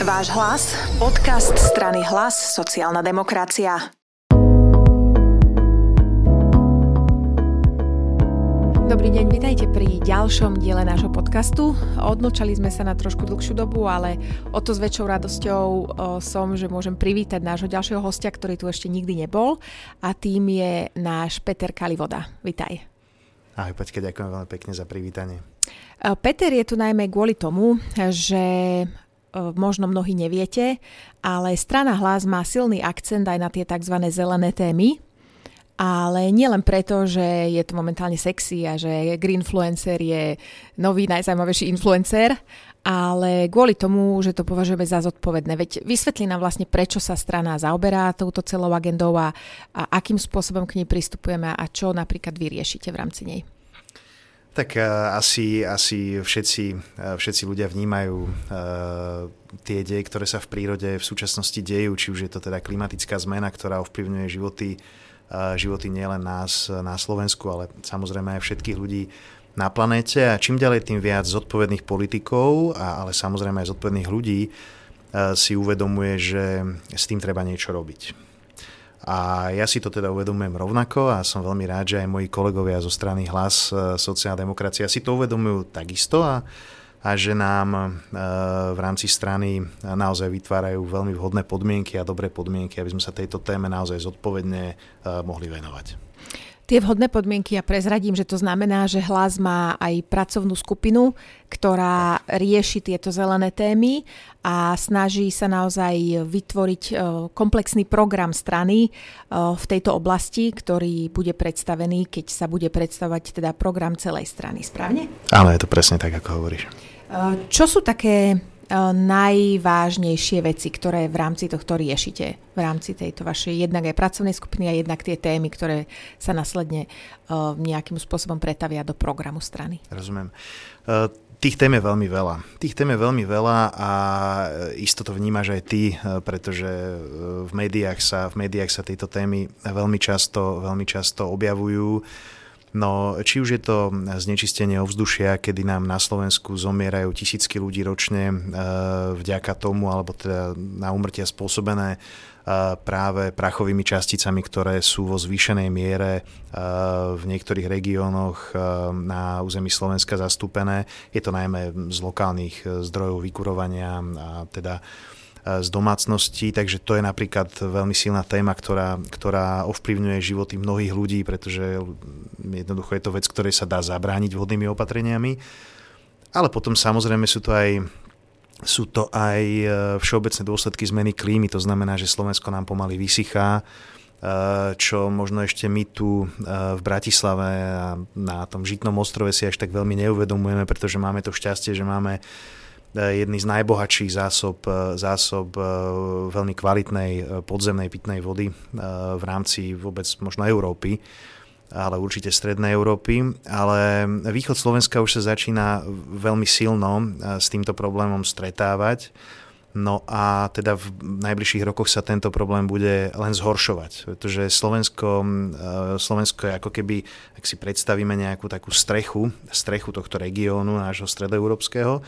Váš hlas, podcast strany Hlas, sociálna demokracia. Dobrý deň, vitajte pri ďalšom diele nášho podcastu. Odmlčali sme sa na trošku dlhšiu dobu, ale o to s väčšou radosťou som, že môžem privítať nášho ďalšieho hostia, ktorý tu ešte nikdy nebol a tým je náš Peter Kalivoda. Vitaj. Ahoj Peťka, ďakujem veľmi pekne za privítanie. Peter je tu najmä kvôli tomu, že možno mnohí neviete, ale strana hlas má silný akcent aj na tie tzv. zelené témy, ale nielen preto, že je to momentálne sexy a že Greenfluencer je nový najzaujímavejší influencer, ale kvôli tomu, že to považujeme za zodpovedné. Veď vysvetlí nám vlastne, prečo sa strana zaoberá touto celou agendou a, a akým spôsobom k nej pristupujeme a čo napríklad vyriešite v rámci nej. Tak uh, asi, asi všetci, uh, všetci ľudia vnímajú uh, tie deje, ktoré sa v prírode v súčasnosti dejú, či už je to teda klimatická zmena, ktorá ovplyvňuje životy, životy nielen nás na Slovensku, ale samozrejme aj všetkých ľudí na planéte a čím ďalej tým viac zodpovedných politikov, ale samozrejme aj zodpovedných ľudí si uvedomuje, že s tým treba niečo robiť. A ja si to teda uvedomujem rovnako a som veľmi rád, že aj moji kolegovia zo strany Hlas e, sociálna demokracia si to uvedomujú takisto a, a že nám e, v rámci strany naozaj vytvárajú veľmi vhodné podmienky a dobré podmienky, aby sme sa tejto téme naozaj zodpovedne e, mohli venovať tie vhodné podmienky ja prezradím, že to znamená, že hlas má aj pracovnú skupinu, ktorá rieši tieto zelené témy a snaží sa naozaj vytvoriť e, komplexný program strany e, v tejto oblasti, ktorý bude predstavený, keď sa bude predstavovať teda program celej strany. Správne? Áno, je to presne tak, ako hovoríš. E, čo sú také najvážnejšie veci, ktoré v rámci tohto riešite, v rámci tejto vašej jednak aj pracovnej skupiny a jednak tie témy, ktoré sa následne nejakým spôsobom pretavia do programu strany? Rozumiem. Tých tém je veľmi veľa. Tých tém je veľmi veľa a isto to vnímaš aj ty, pretože v médiách sa, v médiách sa tieto témy veľmi často, veľmi často objavujú No, či už je to znečistenie ovzdušia, kedy nám na Slovensku zomierajú tisícky ľudí ročne e, vďaka tomu, alebo teda na umrtia spôsobené e, práve prachovými časticami, ktoré sú vo zvýšenej miere e, v niektorých regiónoch na území Slovenska zastúpené. Je to najmä z lokálnych zdrojov vykurovania a teda z domácností, takže to je napríklad veľmi silná téma, ktorá, ktorá ovplyvňuje životy mnohých ľudí, pretože jednoducho je to vec, ktorej sa dá zabrániť vhodnými opatreniami. Ale potom samozrejme sú to aj sú to aj e, všeobecné dôsledky zmeny klímy, to znamená, že Slovensko nám pomaly vysychá, e, čo možno ešte my tu e, v Bratislave a na tom Žitnom ostrove si až tak veľmi neuvedomujeme, pretože máme to šťastie, že máme jedný z najbohatších zásob, e, zásob e, veľmi kvalitnej podzemnej pitnej vody v rámci vôbec možno Európy ale určite strednej Európy. Ale východ Slovenska už sa začína veľmi silno s týmto problémom stretávať. No a teda v najbližších rokoch sa tento problém bude len zhoršovať, pretože Slovensko, Slovensko je ako keby, ak si predstavíme nejakú takú strechu, strechu tohto regiónu, nášho stredoeurópskeho,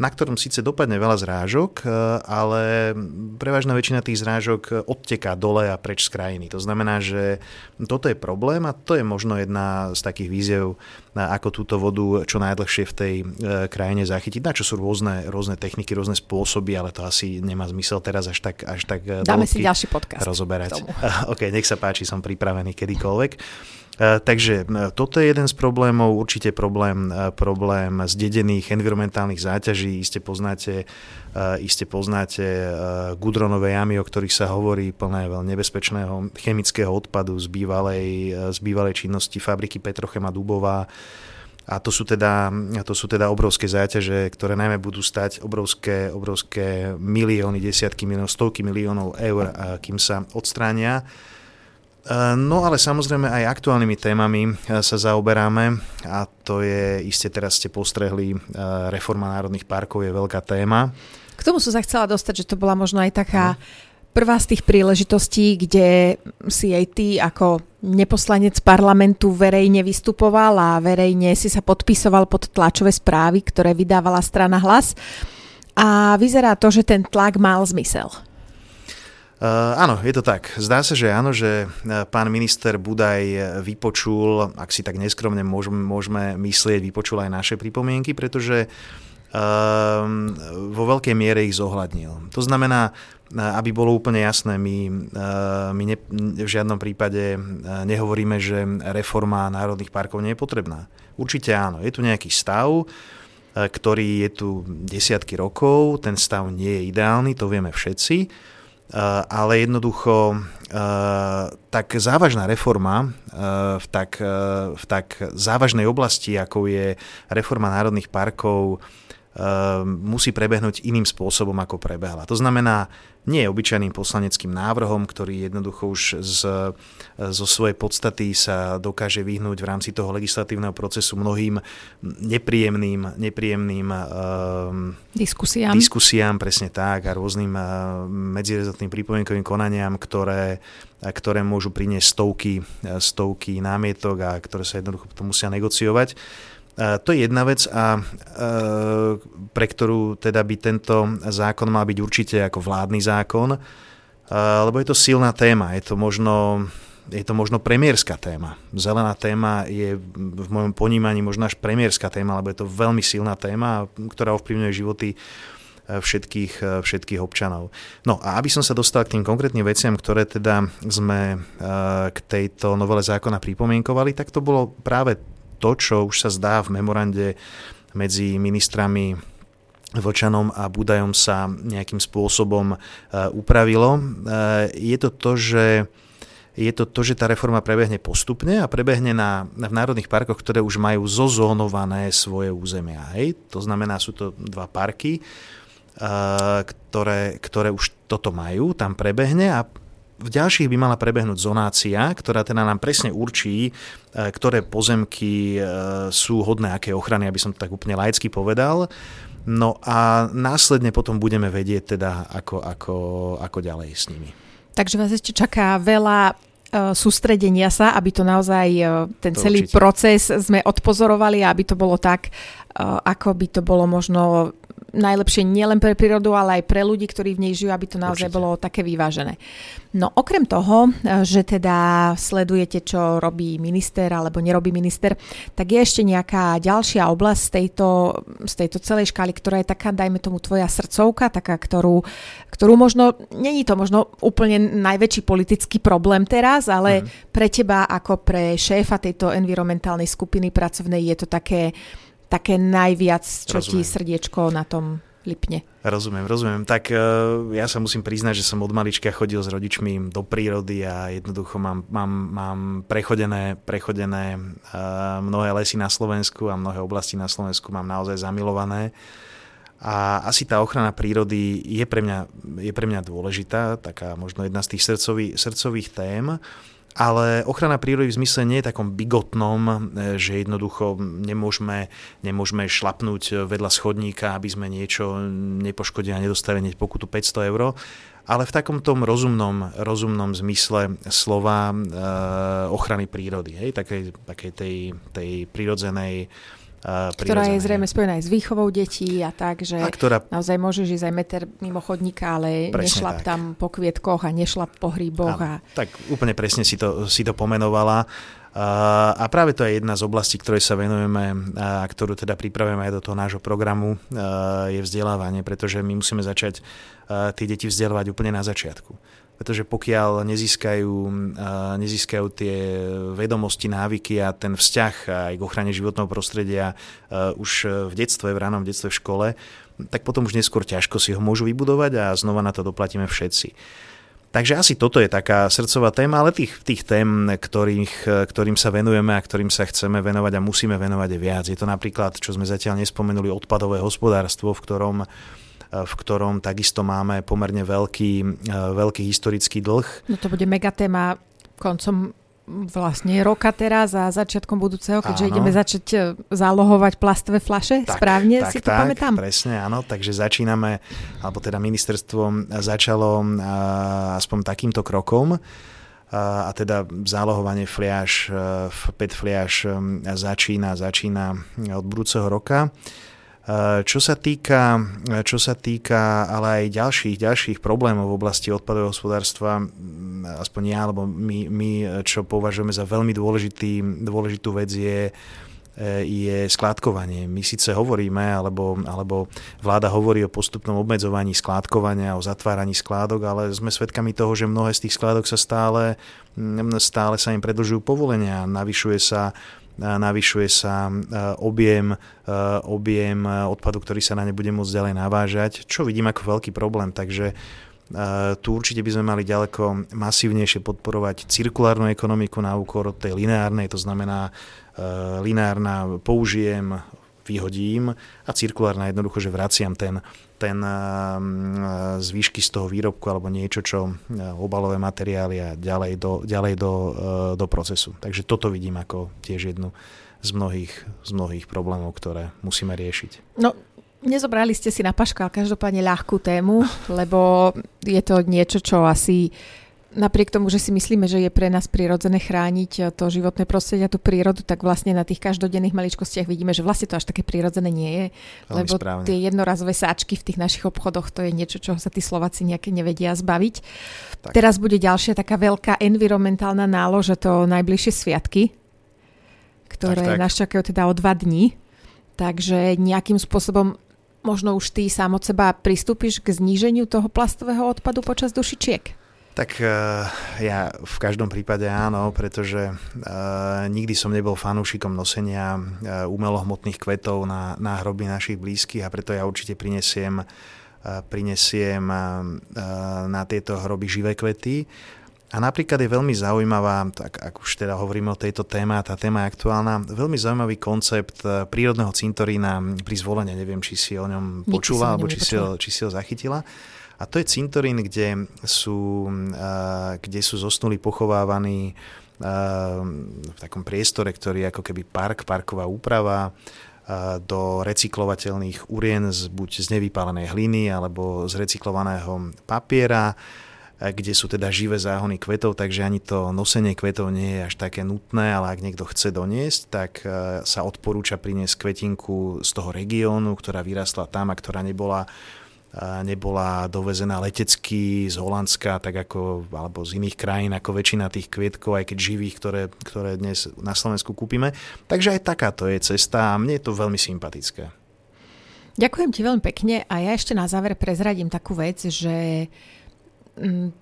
na ktorom síce dopadne veľa zrážok, e, ale prevažná väčšina tých zrážok odteká dole a preč z krajiny. To znamená, že toto je problém a to je možno jedna z takých víziev, ako túto vodu čo najdlhšie v tej e, krajine zachytiť. Na čo sú rôzne, rôzne techniky, rôzne spôsoby, ale to asi nemá zmysel teraz až tak, až tak e, Dáme si ďalší podcast. Rozoberať. OK, nech sa páči, som pripravený kedykoľvek. E, takže e, toto je jeden z problémov, určite problém, e, problém zdedených environmentálnych záťaží. Iste poznáte, iste poznáte gudronové jamy, o ktorých sa hovorí, plné veľmi nebezpečného chemického odpadu z bývalej, z bývalej činnosti fabriky Petrochema Dubová. A to sú, teda, to sú teda obrovské záťaže, ktoré najmä budú stať obrovské, obrovské milióny, desiatky miliónov, stovky miliónov eur, kým sa odstránia. No ale samozrejme aj aktuálnymi témami e, sa zaoberáme a to je, iste teraz ste postrehli, e, reforma národných parkov je veľká téma. K tomu som sa chcela dostať, že to bola možno aj taká prvá z tých príležitostí, kde si aj ty ako neposlanec parlamentu verejne vystupoval a verejne si sa podpisoval pod tlačové správy, ktoré vydávala strana Hlas. A vyzerá to, že ten tlak mal zmysel. Uh, áno, je to tak. Zdá sa, že áno, že pán minister Budaj vypočul, ak si tak neskromne môžeme, môžeme myslieť, vypočul aj naše pripomienky, pretože uh, vo veľkej miere ich zohľadnil. To znamená, aby bolo úplne jasné, my, my ne, v žiadnom prípade nehovoríme, že reforma národných parkov nie je potrebná. Určite áno, je tu nejaký stav, ktorý je tu desiatky rokov, ten stav nie je ideálny, to vieme všetci Eh, ale jednoducho eh, tak závažná reforma eh, v tak, v tak závažnej oblasti, ako je reforma národných parkov, musí prebehnúť iným spôsobom, ako prebehla. To znamená, nie obyčajným poslaneckým návrhom, ktorý jednoducho už z, zo svojej podstaty sa dokáže vyhnúť v rámci toho legislatívneho procesu mnohým nepríjemným, nepríjemným um, diskusiám. diskusiám, presne tak, a rôznym uh, medzirezortným pripomienkovým konaniam, ktoré, ktoré môžu priniesť stovky, stovky námietok a ktoré sa jednoducho potom musia negociovať. To je jedna vec a pre ktorú teda by tento zákon mal byť určite ako vládny zákon, lebo je to silná téma, je to možno je to možno premiérska téma. Zelená téma je v mojom ponímaní možno až premiérska téma, lebo je to veľmi silná téma, ktorá ovplyvňuje životy všetkých, všetkých občanov. No a aby som sa dostal k tým konkrétnym veciam, ktoré teda sme k tejto novele zákona pripomienkovali, tak to bolo práve to, čo už sa zdá v memorande medzi ministrami Vlčanom a Budajom sa nejakým spôsobom e, upravilo. E, je to to, že je to to, že tá reforma prebehne postupne a prebehne na, v národných parkoch, ktoré už majú zozónované svoje územia. Hej? To znamená, sú to dva parky, e, ktoré, ktoré už toto majú, tam prebehne a v ďalších by mala prebehnúť zonácia, ktorá teda nám presne určí, e, ktoré pozemky e, sú hodné aké ochrany, aby som to tak úplne laicky povedal. No a následne potom budeme vedieť teda, ako, ako, ako ďalej s nimi. Takže vás ešte čaká veľa e, sústredenia sa, aby to naozaj ten to celý určite. proces sme odpozorovali a aby to bolo tak, ako by to bolo možno najlepšie nielen pre prírodu, ale aj pre ľudí, ktorí v nej žijú, aby to naozaj Určite. bolo také vyvážené. No okrem toho, že teda sledujete, čo robí minister alebo nerobí minister, tak je ešte nejaká ďalšia oblasť z tejto, z tejto celej škály, ktorá je taká, dajme tomu, tvoja srdcovka, taká, ktorú, ktorú možno, není to možno úplne najväčší politický problém teraz, ale mm. pre teba ako pre šéfa tejto environmentálnej skupiny pracovnej je to také také najviac, čo rozumiem. ti srdiečko na tom lipne. Rozumiem, rozumiem. Tak uh, ja sa musím priznať, že som od malička chodil s rodičmi do prírody a jednoducho mám, mám, mám prechodené, prechodené uh, mnohé lesy na Slovensku a mnohé oblasti na Slovensku mám naozaj zamilované. A asi tá ochrana prírody je pre mňa, je pre mňa dôležitá, taká možno jedna z tých srdcový, srdcových tém. Ale ochrana prírody v zmysle nie je takom bigotnom, e, že jednoducho nemôžeme, nemôžeme šlapnúť vedľa schodníka, aby sme niečo nepoškodili a nedostali hneď pokutu 500 eur, ale v takom tom rozumnom, rozumnom zmysle slova e, ochrany prírody, hej, takej, takej tej, tej prírodzenej ktorá je zrejme spojená aj s výchovou detí a tak, že a ktorá... naozaj môžeš ísť aj meter mimo chodníka, ale presne nešlap tak. tam po kvietkoch a nešlap po hríboch. A... Tak úplne presne si to, si to pomenovala. A práve to je jedna z oblastí, ktorej sa venujeme a ktorú teda pripravujeme aj do toho nášho programu, je vzdelávanie, pretože my musíme začať tie deti vzdelávať úplne na začiatku pretože pokiaľ nezískajú, nezískajú tie vedomosti, návyky a ten vzťah aj k ochrane životného prostredia už v detstve, v ránom detstve v škole, tak potom už neskôr ťažko si ho môžu vybudovať a znova na to doplatíme všetci. Takže asi toto je taká srdcová téma, ale tých, tých tém, ktorých, ktorým sa venujeme a ktorým sa chceme venovať a musíme venovať je viac. Je to napríklad, čo sme zatiaľ nespomenuli, odpadové hospodárstvo, v ktorom v ktorom takisto máme pomerne veľký, e, veľký historický dlh. No to bude megatéma koncom vlastne roka teraz a začiatkom budúceho, keďže áno. ideme začať e, zálohovať plastové flaše, tak, správne tak, si to tak, pamätám? presne, áno, takže začíname, alebo teda ministerstvo začalo aspoň takýmto krokom, a teda zálohovanie fliaž, PET fliaž začína, začína od budúceho roka. Čo sa týka, čo sa týka ale aj ďalších, ďalších problémov v oblasti odpadového hospodárstva, aspoň ja, alebo my, my čo považujeme za veľmi dôležitý, dôležitú vec je je skládkovanie. My síce hovoríme, alebo, alebo vláda hovorí o postupnom obmedzovaní skládkovania, o zatváraní skládok, ale sme svedkami toho, že mnohé z tých skládok sa stále, stále sa im predlžujú povolenia, navyšuje sa navyšuje sa objem, objem odpadu, ktorý sa na ne bude môcť ďalej navážať, čo vidím ako veľký problém. Takže tu určite by sme mali ďaleko masívnejšie podporovať cirkulárnu ekonomiku na úkor tej lineárnej, to znamená lineárna použijem, vyhodím a cirkulárna jednoducho, že vraciam ten, ten eh, zvýšky z toho výrobku alebo niečo, čo eh, obalové materiály a ďalej do, ďalej do, do procesu. Takže toto vidím ako tiež jednu z mnohých, z mnohých problémov, ktoré musíme riešiť. No, Nezobrali ste si na paškal každopádne ľahkú tému, lebo je to niečo, čo asi napriek tomu, že si myslíme, že je pre nás prirodzené chrániť to životné prostredie a tú prírodu, tak vlastne na tých každodenných maličkostiach vidíme, že vlastne to až také prirodzené nie je. Veľmi lebo správne. tie jednorazové sáčky v tých našich obchodoch, to je niečo, čo sa tí Slováci nejaké nevedia zbaviť. Tak. Teraz bude ďalšia taká veľká environmentálna nálož, to najbližšie sviatky, ktoré tak, tak. nás čakajú teda o dva dní. Takže nejakým spôsobom možno už ty sám od seba pristúpiš k zníženiu toho plastového odpadu počas dušičiek. Tak uh, ja v každom prípade áno, pretože uh, nikdy som nebol fanúšikom nosenia uh, umelohmotných kvetov na, na hroby našich blízkych a preto ja určite prinesiem, prinesiem na tieto hroby živé kvety. A napríklad je veľmi zaujímavá, tak ak už teda hovoríme o tejto téme, tá téma je aktuálna, veľmi zaujímavý koncept prírodného cintorína pri zvolenie, neviem, či si o ňom počula, alebo či si, ho, či si ho zachytila. A to je cintorín, kde sú, kde sú zosnuli pochovávaní v takom priestore, ktorý je ako keby park, parková úprava, do recyklovateľných urien z, buď z nevypálenej hliny alebo z recyklovaného papiera, kde sú teda živé záhony kvetov, takže ani to nosenie kvetov nie je až také nutné, ale ak niekto chce doniesť, tak sa odporúča priniesť kvetinku z toho regiónu, ktorá vyrastla tam a ktorá nebola nebola dovezená letecky z Holandska, tak ako, alebo z iných krajín, ako väčšina tých kvietkov, aj keď živých, ktoré, ktoré dnes na Slovensku kúpime. Takže aj takáto je cesta a mne je to veľmi sympatické. Ďakujem ti veľmi pekne a ja ešte na záver prezradím takú vec, že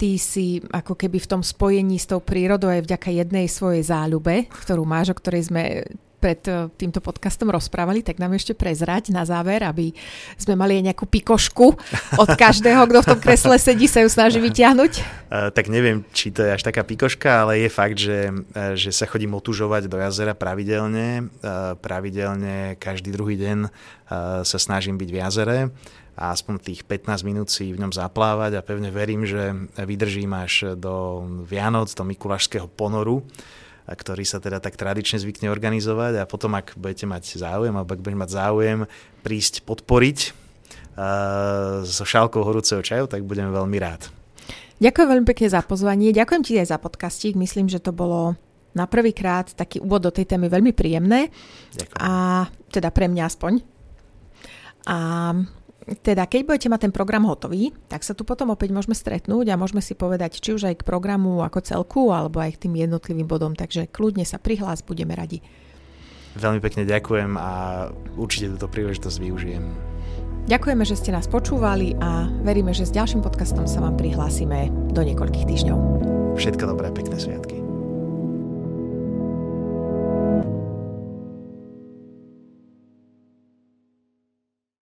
ty si ako keby v tom spojení s tou prírodou aj vďaka jednej svojej záľube, ktorú máš, o ktorej sme pred eh, týmto podcastom rozprávali, tak nám ešte prezrať na záver, aby sme mali aj nejakú pikošku od každého, kto v tom kresle sedí, sa ju snaží vyťahnuť. Uh, tak neviem, či to je až taká pikoška, ale je fakt, že, eh, že sa chodím otužovať do jazera pravidelne. Pravidelne každý druhý deň sa snažím byť v jazere a aspoň tých 15 minút si v ňom zaplávať a pevne verím, že vydržím až do Vianoc, do Mikulášského ponoru ktorý sa teda tak tradične zvykne organizovať a potom, ak budete mať záujem, alebo ak budete mať záujem prísť podporiť uh, so šálkou horúceho čaju, tak budem veľmi rád. Ďakujem veľmi pekne za pozvanie, ďakujem ti aj za podcastík, myslím, že to bolo na prvýkrát taký úvod do tej témy veľmi príjemné. Ďakujem. A teda pre mňa aspoň. A teda keď budete mať ten program hotový, tak sa tu potom opäť môžeme stretnúť a môžeme si povedať či už aj k programu ako celku, alebo aj k tým jednotlivým bodom. Takže kľudne sa prihlás, budeme radi. Veľmi pekne ďakujem a určite túto príležitosť využijem. Ďakujeme, že ste nás počúvali a veríme, že s ďalším podcastom sa vám prihlásime do niekoľkých týždňov. Všetko dobré, pekné sviatky.